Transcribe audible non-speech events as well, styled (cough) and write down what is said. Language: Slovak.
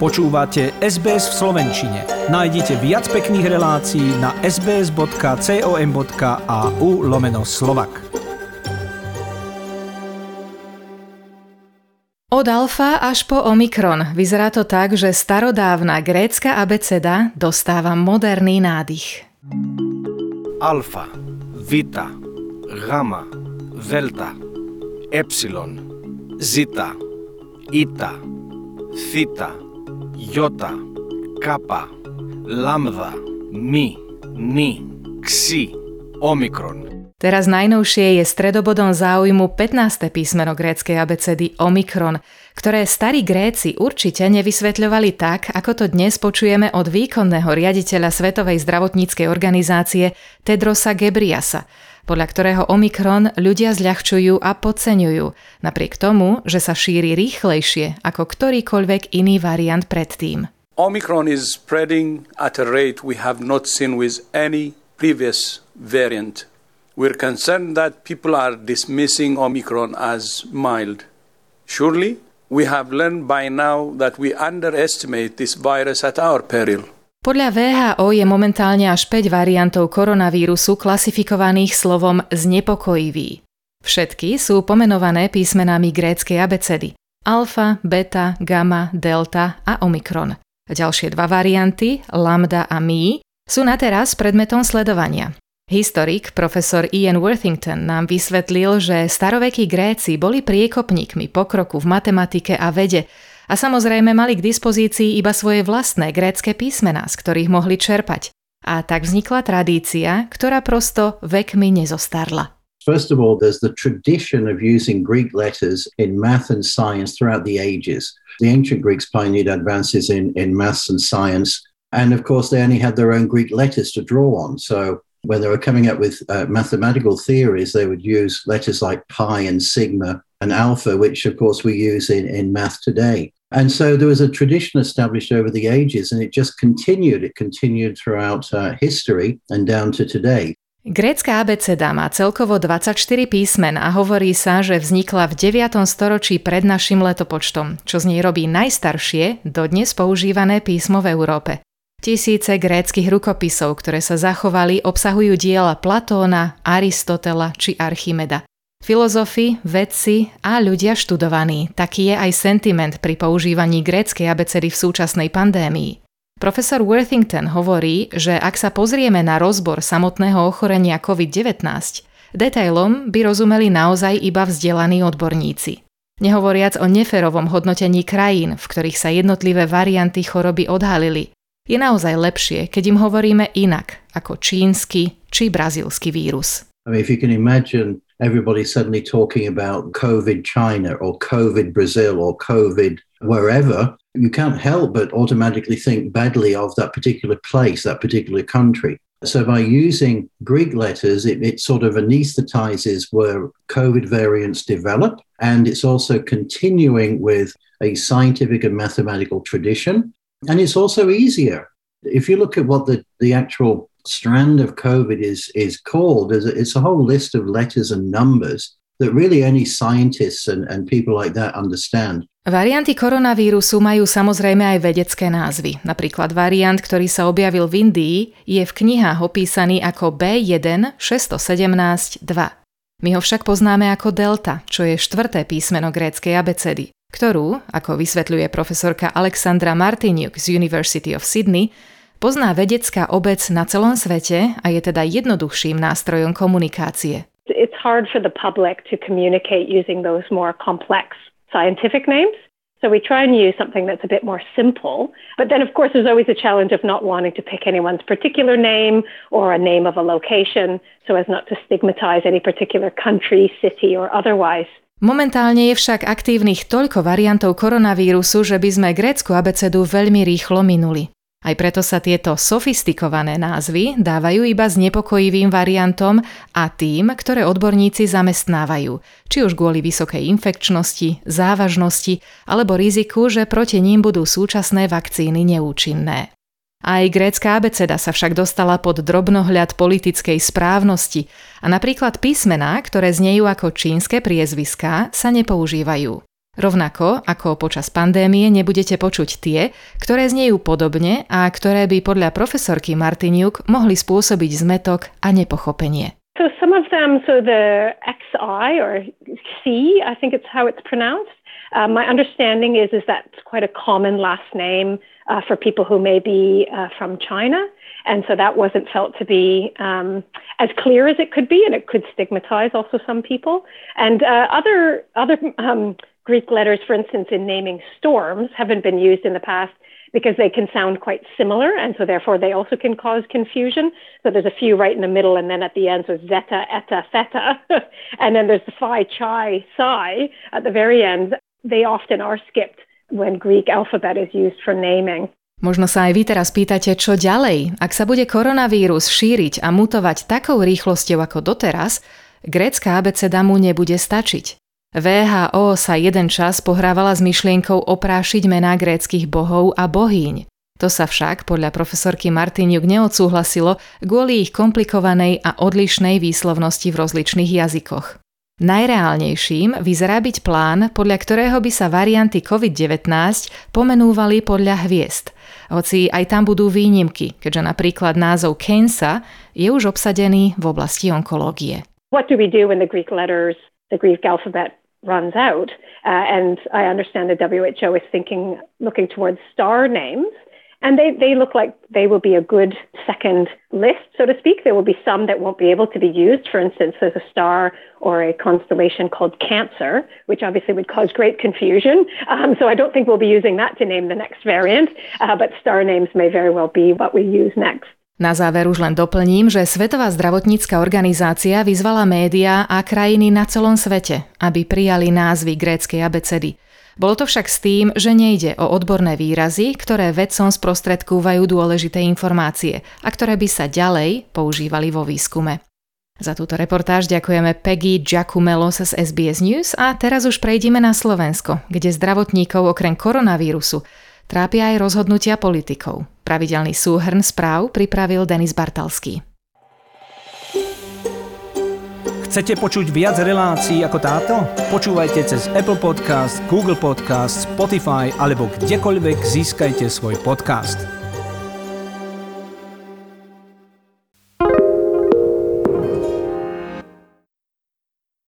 Počúvate SBS v Slovenčine. Nájdite viac pekných relácií na sbs.com.au lomeno slovak. Od alfa až po omikron vyzerá to tak, že starodávna grécka abeceda dostáva moderný nádych. Alfa, Vita, Gamma, Delta, Epsilon, Zeta, Ita, Theta, Ιώτα, Κάπα, Λάμδα, Μη, Ni, Ξη, Omikron. Teraz najnovšie je stredobodom záujmu 15. písmeno gréckej abecedy Omikron, ktoré starí Gréci určite nevysvetľovali tak, ako to dnes počujeme od výkonného riaditeľa Svetovej zdravotníckej organizácie Tedrosa Gebriasa, podľa ktorého Omikron ľudia zľahčujú a podceňujú, napriek tomu, že sa šíri rýchlejšie ako ktorýkoľvek iný variant predtým. Omicron is spreading at a rate we have not seen with any previous variant. We're concerned that people are dismissing Omicron as mild. Surely, we have learned by now that we underestimate this virus at our peril. Podľa VHO je momentálne až 5 variantov koronavírusu klasifikovaných slovom znepokojivý. Všetky sú pomenované písmenami gréckej abecedy alfa, beta, gamma, delta a omikron. Ďalšie dva varianty, lambda a mi, sú na teraz predmetom sledovania. Historik profesor Ian Worthington nám vysvetlil, že starovekí Gréci boli priekopníkmi pokroku v matematike a vede a samozrejme mali k dispozícii iba svoje vlastné grécké písmená, z ktorých mohli čerpať. A tak vznikla tradícia, ktorá prosto vekmi nezostarla. First of all, there's the tradition of using Greek letters in math and science throughout the ages. The ancient Greeks pioneered advances in, in maths and science. And of course, they only had their own Greek letters to draw on. So when they were coming up with uh, mathematical theories, they would use letters like pi and sigma and alpha, which of course we use in, in math today. And so there was a tradition established over the ages, and it just continued. It continued throughout uh, history and down to today. Grécka abeceda má celkovo 24 písmen a hovorí sa, že vznikla v 9. storočí pred našim letopočtom, čo z nej robí najstaršie, dodnes používané písmo v Európe. Tisíce gréckych rukopisov, ktoré sa zachovali, obsahujú diela Platóna, Aristotela či Archimeda. Filozofi, vedci a ľudia študovaní. Taký je aj sentiment pri používaní gréckej abecedy v súčasnej pandémii. Profesor Worthington hovorí, že ak sa pozrieme na rozbor samotného ochorenia COVID-19, detailom by rozumeli naozaj iba vzdelaní odborníci. Nehovoriac o neferovom hodnotení krajín, v ktorých sa jednotlivé varianty choroby odhalili, je naozaj lepšie, keď im hovoríme inak, ako čínsky či brazílsky vírus. I mean, if you can imagine everybody suddenly talking about COVID China or COVID Brazil or COVID wherever, you can't help but automatically think badly of that particular place, that particular country. So by using Greek letters, it, it sort of anesthetizes where COVID variants develop. And it's also continuing with a scientific and mathematical tradition. And it's also easier. If you look at what the, the actual strand of COVID is, is called, it's a whole list of letters and numbers that really only scientists and, and people like that understand. Varianty koronavírusu majú samozrejme aj vedecké názvy. Napríklad variant, ktorý sa objavil v Indii, je v knihách opísaný ako B1 617 2. My ho však poznáme ako delta, čo je štvrté písmeno gréckej abecedy, ktorú, ako vysvetľuje profesorka Alexandra Martiniuk z University of Sydney, Pozná vedecká obec na celom svete a je teda jednoduchším nástrojom komunikácie. It's hard for the public to communicate using those more complex scientific names. So we try and use something that's a bit more simple. But then, of course, there's always a challenge of not wanting to pick anyone's particular name or a name of a location so as not to stigmatize any particular country, city or otherwise. Momentálne je však aktívnych toľko variantov koronavírusu, že by sme grécku abecedu veľmi rýchlo minuli. Aj preto sa tieto sofistikované názvy dávajú iba s nepokojivým variantom a tým, ktoré odborníci zamestnávajú, či už kvôli vysokej infekčnosti, závažnosti alebo riziku, že proti ním budú súčasné vakcíny neúčinné. Aj grécka abeceda sa však dostala pod drobnohľad politickej správnosti a napríklad písmená, ktoré znejú ako čínske priezviská, sa nepoužívajú. Rovnako ako počas pandémie nebudete počuť tie, ktoré znejú podobne a ktoré by podľa profesorky Martiniuk mohli spôsobiť zmetok a nepochopenie. So some of them, so the XI or C, I think it's how it's pronounced. Uh, my understanding is is that's quite a common last name uh, for people who may be uh, from China. And so that wasn't felt to be um, as clear as it could be, and it could stigmatize also some people. And uh, other other um, Greek letters, for instance, in naming storms, haven't been used in the past because they can sound quite similar, and so therefore they also can cause confusion. So there's a few right in the middle, and then at the end, so zeta, eta, theta, (laughs) and then there's the phi, chi, psi at the very end. They often are skipped when Greek alphabet is used for naming. Možno sa aj vy teraz pýtate, čo ďalej? Ak sa bude koronavírus šíriť a mutovať takou rýchlosťou ako doteraz, grécka abeceda mu nebude stačiť. VHO sa jeden čas pohrávala s myšlienkou oprášiť mená gréckých bohov a bohýň. To sa však podľa profesorky Martiniuk neodsúhlasilo kvôli ich komplikovanej a odlišnej výslovnosti v rozličných jazykoch. Najreálnejším vyzerá byť plán, podľa ktorého by sa varianty COVID-19 pomenúvali podľa hviezd. Hoci aj tam budú výnimky, keďže napríklad názov Kensa je už obsadený v oblasti onkológie. What do we do when the Greek letters, the Greek alphabet runs out? Uh, and I understand the WHO is thinking, looking towards star names. And they, they look like they will be a good second list, so to speak. There will be some that won't be able to be used. For instance, there's a star or a constellation called Cancer, which obviously would cause great confusion. Um, so I don't think we'll be using that to name the next variant, uh, but star names may very well be what we use next. Na záver už len doplním, že Svetová zdravotnícka organizácia vyzvala médiá a krajiny na celom svete, aby prijali názvy gréckej abecedy. Bolo to však s tým, že nejde o odborné výrazy, ktoré vedcom sprostredkúvajú dôležité informácie a ktoré by sa ďalej používali vo výskume. Za túto reportáž ďakujeme Peggy Giacumelos z SBS News a teraz už prejdeme na Slovensko, kde zdravotníkov okrem koronavírusu trápia aj rozhodnutia politikov. Pravidelný súhrn správ pripravil Denis Bartalský. Chcete počuť viac relácií ako táto? Počúvajte cez Apple Podcast, Google Podcast, Spotify alebo kdekoľvek získajte svoj podcast.